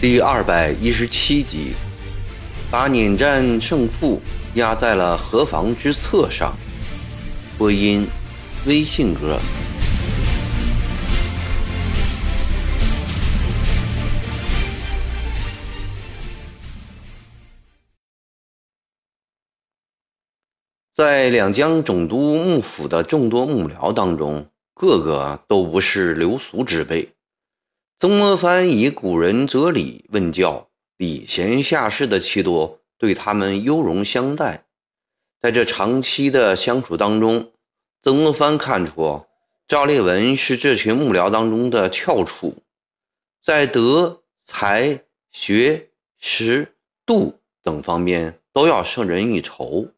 第二百一十七集，把碾战胜负压在了何防之策上。播音：微信歌。在两江总督幕府的众多幕僚当中，个个都不是流俗之辈。曾国藩以古人哲理问教、礼贤下士的气度，对他们优容相待。在这长期的相处当中，曾国藩看出赵烈文是这群幕僚当中的翘楚，在德、才、学、识、度等方面都要胜人一筹，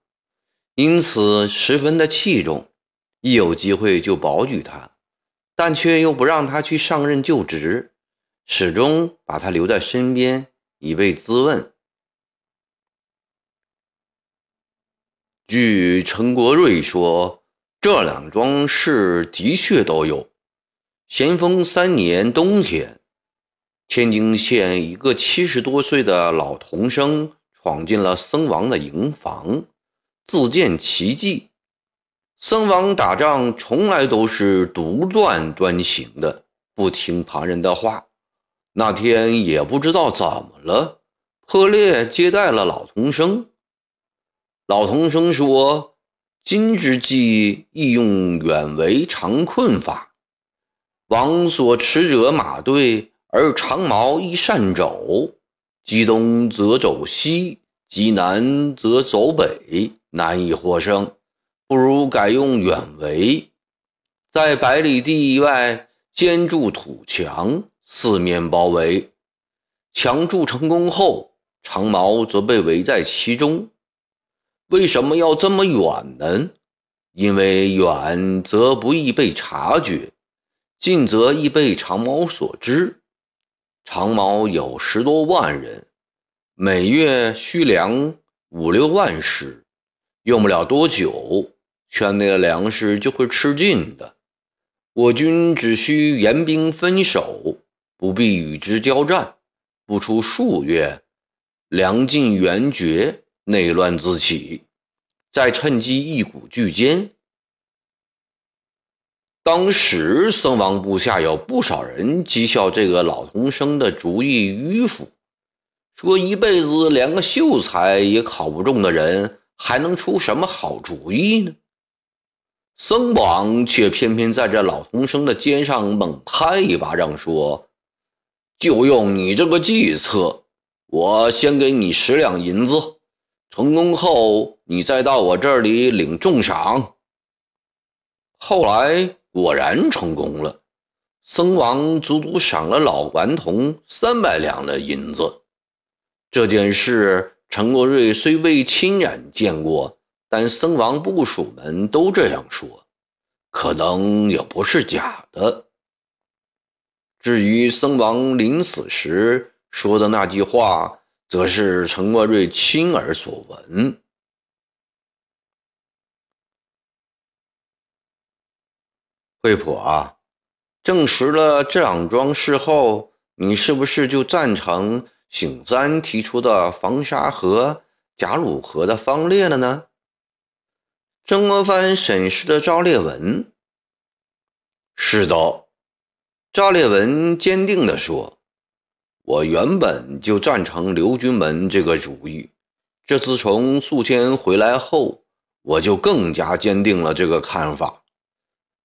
因此十分的器重，一有机会就保举他。但却又不让他去上任就职，始终把他留在身边，以备滋问。据陈国瑞说，这两桩事的确都有。咸丰三年冬天，天津县一个七十多岁的老童生闯进了僧王的营房，自见奇技。僧王打仗从来都是独断专行的，不听旁人的话。那天也不知道怎么了，破裂接待了老童生。老童生说：“今之计亦用远为长困法。王所持者马队，而长矛亦善走，击东则走西，极南则走北，难以获胜。”不如改用远围，在百里地外坚筑土墙，四面包围。墙筑成功后，长矛则被围在其中。为什么要这么远呢？因为远则不易被察觉，近则易被长矛所知。长矛有十多万人，每月需粮五六万石，用不了多久。圈内的粮食就会吃尽的，我军只需严兵分守，不必与之交战，不出数月，粮尽援绝，内乱自起，再趁机一鼓巨奸。当时僧王部下有不少人讥笑这个老童生的主意迂腐，说一辈子连个秀才也考不中的人，还能出什么好主意呢？僧王却偏偏在这老童生的肩上猛拍一巴掌，说：“就用你这个计策，我先给你十两银子，成功后你再到我这里领重赏。”后来果然成功了，僧王足足赏了老顽童三百两的银子。这件事，陈国瑞虽未亲眼见过。但僧王部属们都这样说，可能也不是假的。至于僧王临死时说的那句话，则是陈国瑞亲耳所闻。惠普啊，证实了这两桩事后，你是不是就赞成醒三提出的防沙河、贾鲁河的方略了呢？曾国藩审视着赵烈文。是的，赵烈文坚定地说：“我原本就赞成刘军门这个主意。这次从宿迁回来后，我就更加坚定了这个看法。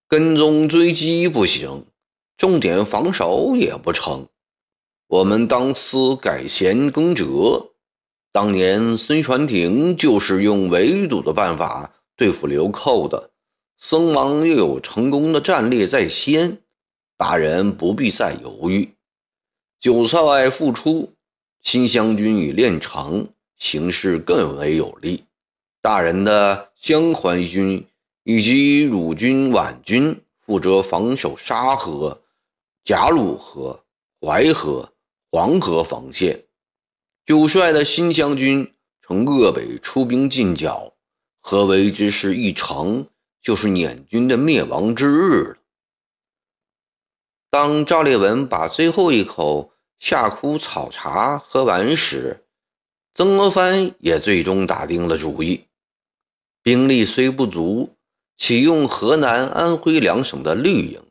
跟踪追击不行，重点防守也不成。我们当思改弦更折。当年孙传庭就是用围堵的办法。”对付流寇的僧王又有成功的战略在先，大人不必再犹豫。韭菜复出，新湘军已练成，形势更为有利。大人的江淮军以及汝军皖军负责防守沙河、贾鲁河、淮河、黄河防线。九帅的新湘军从鄂北出兵进剿。合围之势一成，就是捻军的灭亡之日了。当赵烈文把最后一口夏枯草茶喝完时，曾国藩也最终打定了主意：兵力虽不足，启用河南、安徽两省的绿营，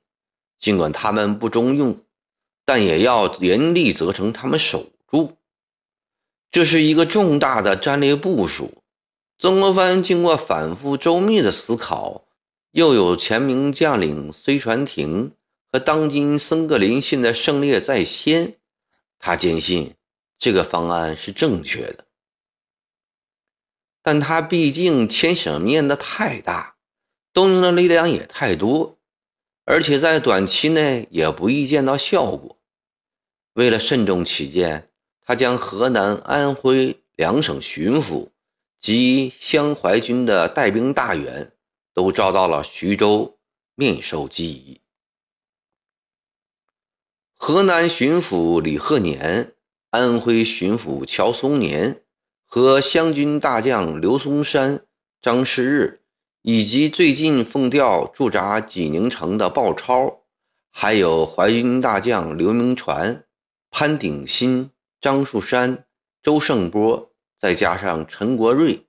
尽管他们不中用，但也要严厉责成他们守住。这是一个重大的战略部署。曾国藩经过反复周密的思考，又有前明将领隋传庭和当今僧格林沁的胜利在先，他坚信这个方案是正确的。但他毕竟牵扯面的太大，动用的力量也太多，而且在短期内也不易见到效果。为了慎重起见。他将河南、安徽两省巡抚及湘淮军的带兵大员都召到了徐州面授机宜。河南巡抚李鹤年、安徽巡抚乔松年和湘军大将刘松山、张世日，以及最近奉调驻扎济宁城的鲍超，还有淮军大将刘铭传、潘鼎新。张树山、周胜波，再加上陈国瑞，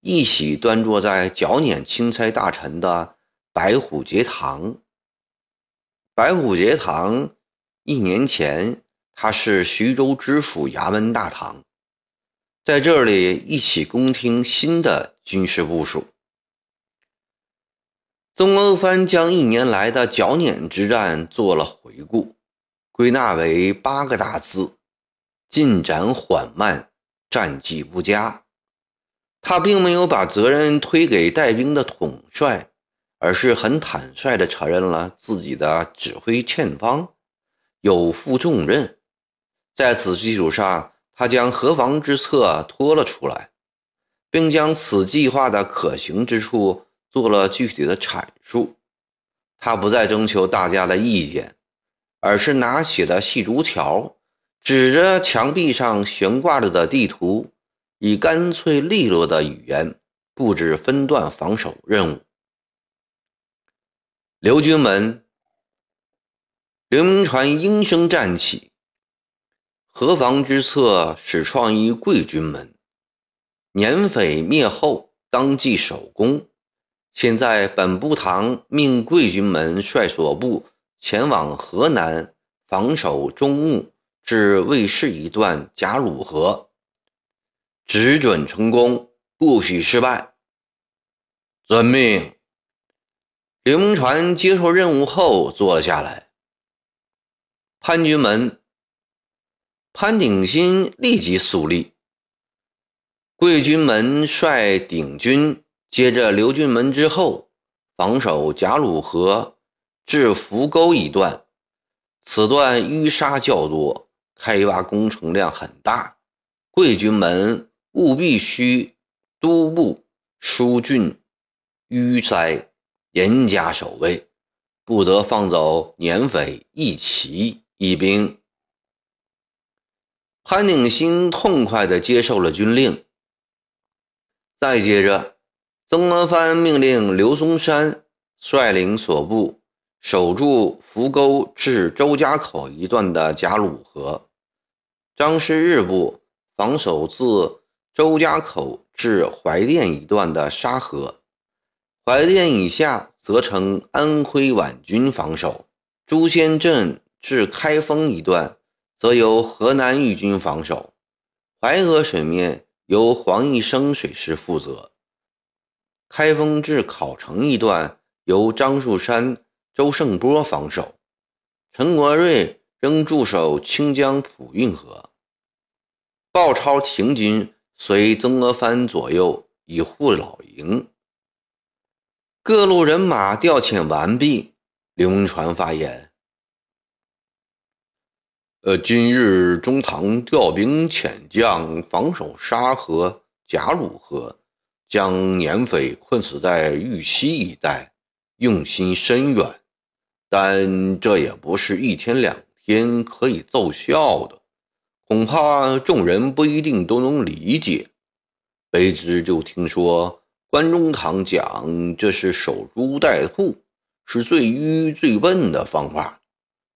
一起端坐在剿捻钦差大臣的白虎节堂。白虎节堂一年前，他是徐州知府衙门大堂，在这里一起恭听新的军事部署。曾国藩将一年来的剿捻之战做了回顾，归纳为八个大字。进展缓慢，战绩不佳。他并没有把责任推给带兵的统帅，而是很坦率地承认了自己的指挥欠方，有负重任。在此基础上，他将何防之策拖了出来，并将此计划的可行之处做了具体的阐述。他不再征求大家的意见，而是拿起了细竹条。指着墙壁上悬挂着的地图，以干脆利落的语言布置分段防守任务。刘军门，刘铭传应声站起。河防之策始创于贵军门，捻匪灭后，当即首功。现在本部堂命贵军门率所部前往河南防守中牟。至卫士一段贾鲁河，只准成功，不许失败。遵命。刘铭传接受任务后坐了下来。潘军门，潘鼎新立即肃立。贵军门率鼎军接着刘军门之后，防守贾鲁河至浮沟一段，此段淤沙较多。开挖工程量很大，贵军门务必须督部疏浚淤塞，严加守卫，不得放走捻匪一骑一兵。潘鼎新痛快地接受了军令。再接着，曾国藩命令刘松山率领所部。守住扶沟至周家口一段的贾鲁河，张师日部防守自周家口至怀店一段的沙河，怀店以下则成安徽皖军防守。朱仙镇至开封一段则由河南豫军防守，淮河水面由黄义生水师负责。开封至考城一段由张树山。周胜波防守，陈国瑞仍驻守清江浦运河。鲍超停军随曾国藩左右以护老营。各路人马调遣完毕，刘铭传发言：“呃，今日中堂调兵遣将防守沙河、贾鲁河，将捻匪困死在玉溪一带，用心深远。”但这也不是一天两天可以奏效的，恐怕众人不一定都能理解。卑职就听说关中堂讲这是守株待兔，是最愚最笨的方法。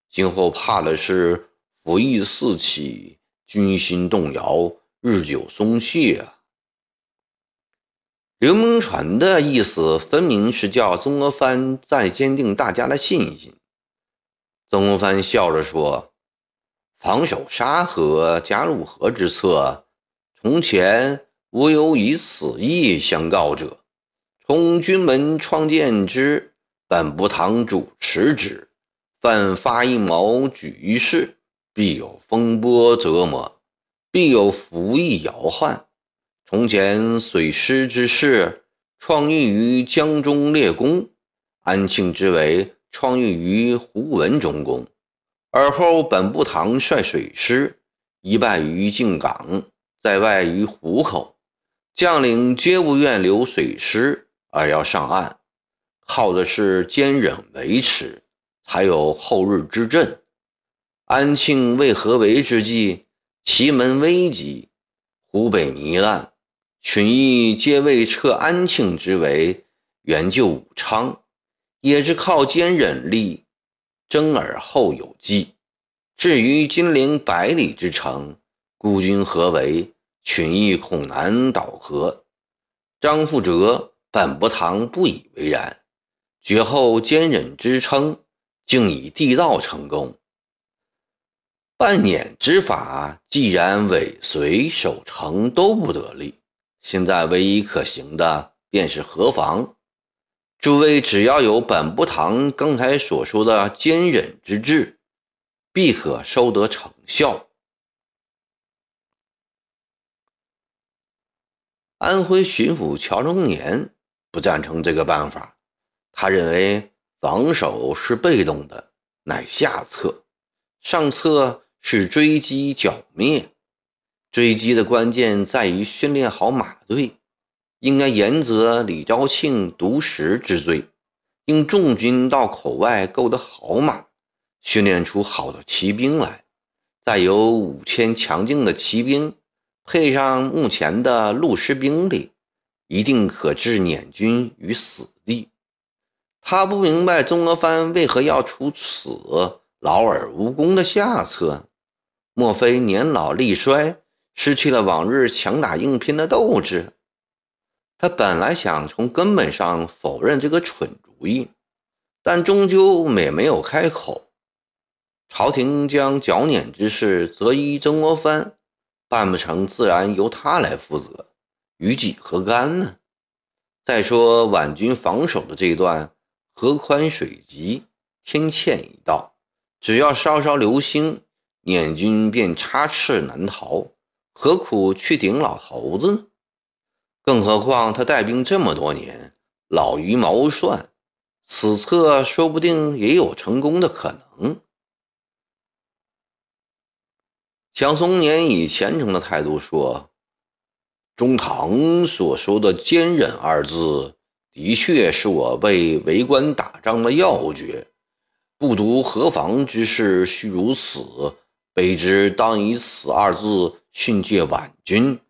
今后怕的是服役四起，军心动摇，日久松懈啊。刘铭传的意思分明是叫曾国藩再坚定大家的信心。曾国藩笑着说：“防守沙河、加入河之策，从前无有以此意相告者。从军门创建之，本部堂主持之。”凡发一谋举一事，必有风波折磨，必有服役摇撼。从前水师之事，创意于江中列公；安庆之围，创意于胡文中公。而后本部堂率水师，一败于靖港，在外于湖口，将领皆不愿留水师，而要上岸，靠的是坚忍维持。才有后日之阵，安庆未合围之际，祁门危急，湖北糜烂，群义皆为撤安庆之围，援救武昌，也是靠坚忍力，争而后有计。至于金陵百里之城，孤军合围，群义恐难倒河。张富哲、本伯堂不以为然，绝后坚忍之称。竟以地道成功，半撵之法既然尾随守城都不得力，现在唯一可行的便是河防。诸位只要有本部堂刚才所说的坚忍之志，必可收得成效。安徽巡抚乔中年不赞成这个办法，他认为。防守是被动的，乃下策；上策是追击剿灭。追击的关键在于训练好马队，应该严责李昭庆独食之罪，应重军到口外购得好马，训练出好的骑兵来。再有五千强劲的骑兵，配上目前的陆师兵力，一定可置捻军于死地。他不明白曾国藩为何要出此劳而无功的下策，莫非年老力衰，失去了往日强打硬拼的斗志？他本来想从根本上否认这个蠢主意，但终究也没有开口。朝廷将剿捻之事责依曾国藩，办不成自然由他来负责，与己何干呢？再说皖军防守的这一段。河宽水急，天堑已到，只要稍稍留心，捻军便插翅难逃，何苦去顶老头子呢？更何况他带兵这么多年，老于谋算，此策说不定也有成功的可能。蒋松年以虔诚的态度说：“中堂所说的‘坚忍’二字。”的确是我为为官打仗的要诀。不独何妨之事须如此，卑职当以此二字训诫皖军，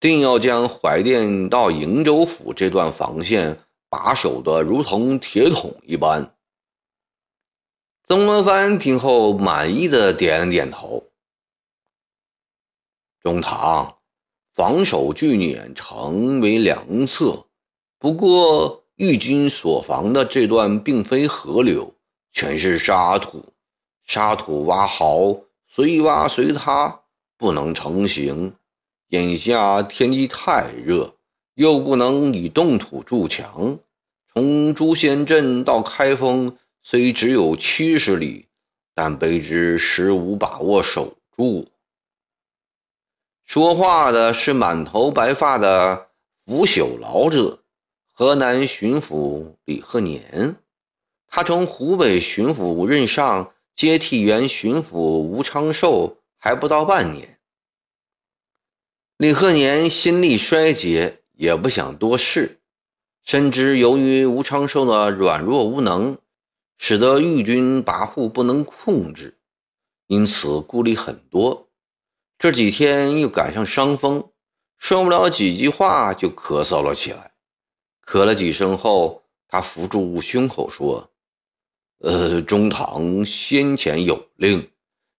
定要将怀甸到瀛州府这段防线把守的如同铁桶一般。曾国藩听后满意的点了点头。中堂防守巨碾城为良策。不过，御军所防的这段并非河流，全是沙土。沙土挖好，随挖随塌，不能成形。眼下天气太热，又不能以冻土筑墙。从朱仙镇到开封，虽只有七十里，但卑职实无把握守住。说话的是满头白发的腐朽老者。河南巡抚李鹤年，他从湖北巡抚任上，接替原巡抚吴昌寿还不到半年。李鹤年心力衰竭，也不想多事，深知由于吴昌寿的软弱无能，使得豫军跋扈不能控制，因此顾虑很多。这几天又赶上伤风，说不了几句话就咳嗽了起来。咳了几声后，他扶住胸口说：“呃，中堂先前有令，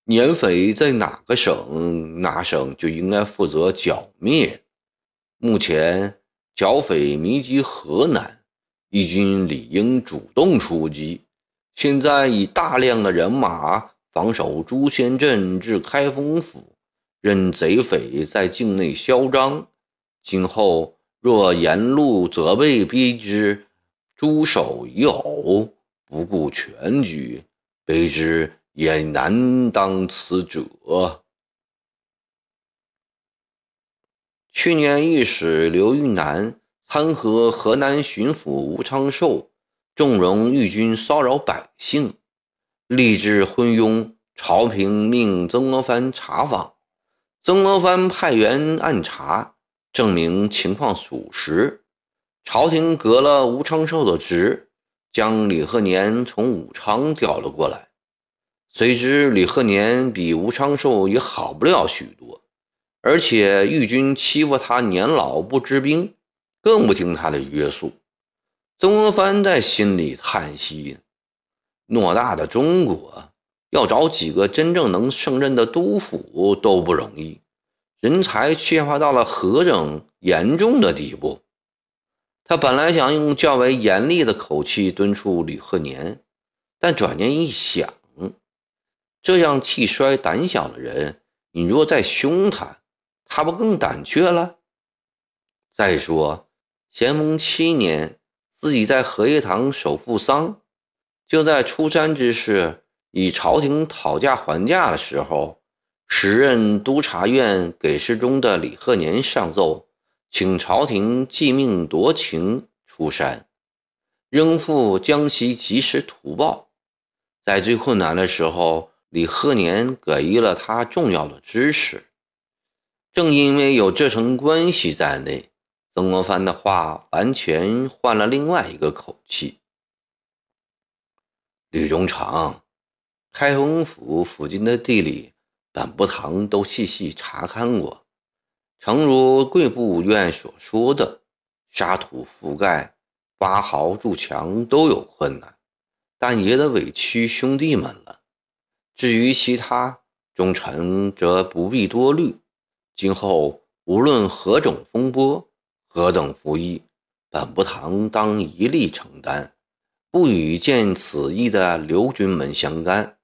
年匪在哪个省，哪省就应该负责剿灭。目前剿匪迷及河南，义军理应主动出击。现在以大量的人马防守朱仙镇至开封府，任贼匪在境内嚣张。今后。”若沿路责备逼之，诸守已偶，不顾全局，卑职也难当此者。去年御史刘玉南参合河南巡抚吴昌寿，纵容豫军骚扰百姓，立志昏庸。朝廷命曾国藩查访，曾国藩派员暗查。证明情况属实，朝廷革了吴昌寿的职，将李鹤年从武昌调了过来。谁知李鹤年比吴昌寿也好不了许多，而且豫军欺负他年老不知兵，更不听他的约束。曾国藩在心里叹息：偌大的中国，要找几个真正能胜任的督府都不容易。人才缺乏到了何等严重的地步？他本来想用较为严厉的口气敦促李鹤年，但转念一想，这样气衰胆小的人，你若再凶他，他不更胆怯了？再说，咸丰七年，自己在荷叶堂守父丧，就在出山之时，与朝廷讨价还价的时候。时任督察院给事中的李鹤年上奏，请朝廷继命夺情出山，仍赴江西及时图报。在最困难的时候，李鹤年给予了他重要的支持。正因为有这层关系在内，曾国藩的话完全换了另外一个口气。吕中常，开封府附近的地里。本部堂都细细查看过，诚如贵部院所说的，沙土覆盖、挖壕筑墙都有困难，但也得委屈兄弟们了。至于其他，忠臣则不必多虑。今后无论何种风波、何等服役，本部堂当一力承担，不与见此意的刘军门相干。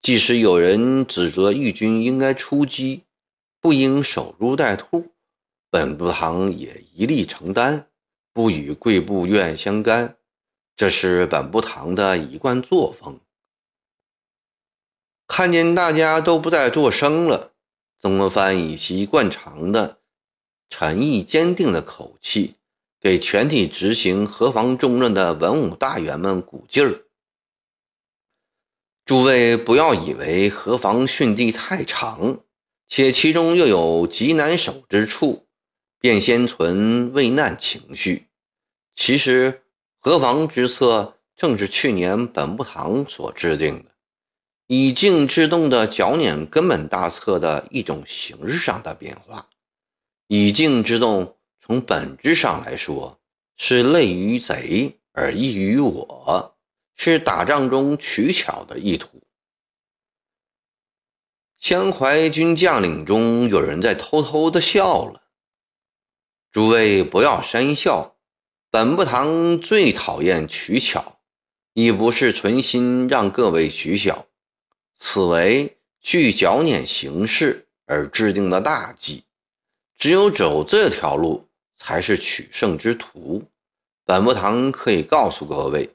即使有人指责义军应该出击，不应守株待兔，本部堂也一力承担，不与贵部院相干，这是本部堂的一贯作风。看见大家都不再作声了，曾国藩以其惯常的诚意坚定的口气，给全体执行河防重任的文武大员们鼓劲儿。诸位不要以为河防汛地太长，且其中又有极难守之处，便先存畏难情绪。其实何防之策正是去年本部堂所制定的以静制动的剿捻根本大策的一种形式上的变化。以静制动从本质上来说，是累于贼而易于我。是打仗中取巧的意图。江淮军将领中有人在偷偷的笑了。诸位不要讪笑，本部堂最讨厌取巧，亦不是存心让各位取巧。此为据剿捻形势而制定的大计，只有走这条路才是取胜之途。本部堂可以告诉各位。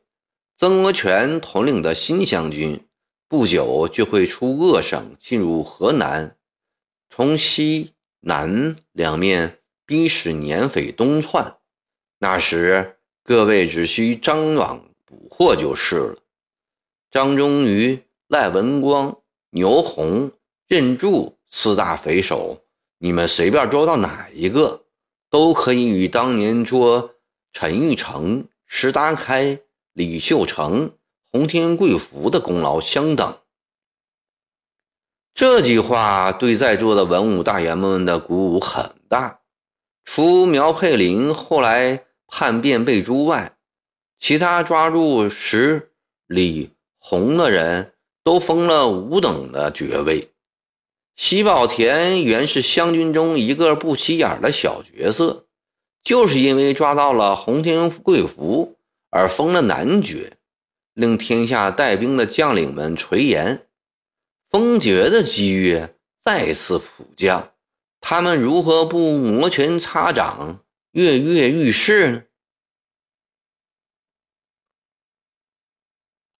曾国荃统领的新湘军不久就会出鄂省，进入河南，从西南两面逼使捻匪东窜。那时各位只需张网捕获就是了。张忠于、赖文光、牛弘、任柱四大匪首，你们随便捉到哪一个，都可以与当年捉陈玉成、石达开。李秀成、洪天贵福的功劳相等。这句话对在座的文武大员们的鼓舞很大。除苗佩林后来叛变被诛外，其他抓住石、李、洪的人都封了五等的爵位。喜宝田原是湘军中一个不起眼的小角色，就是因为抓到了洪天贵福而封了男爵，令天下带兵的将领们垂涎。封爵的机遇再次普降，他们如何不摩拳擦掌、跃跃欲试呢？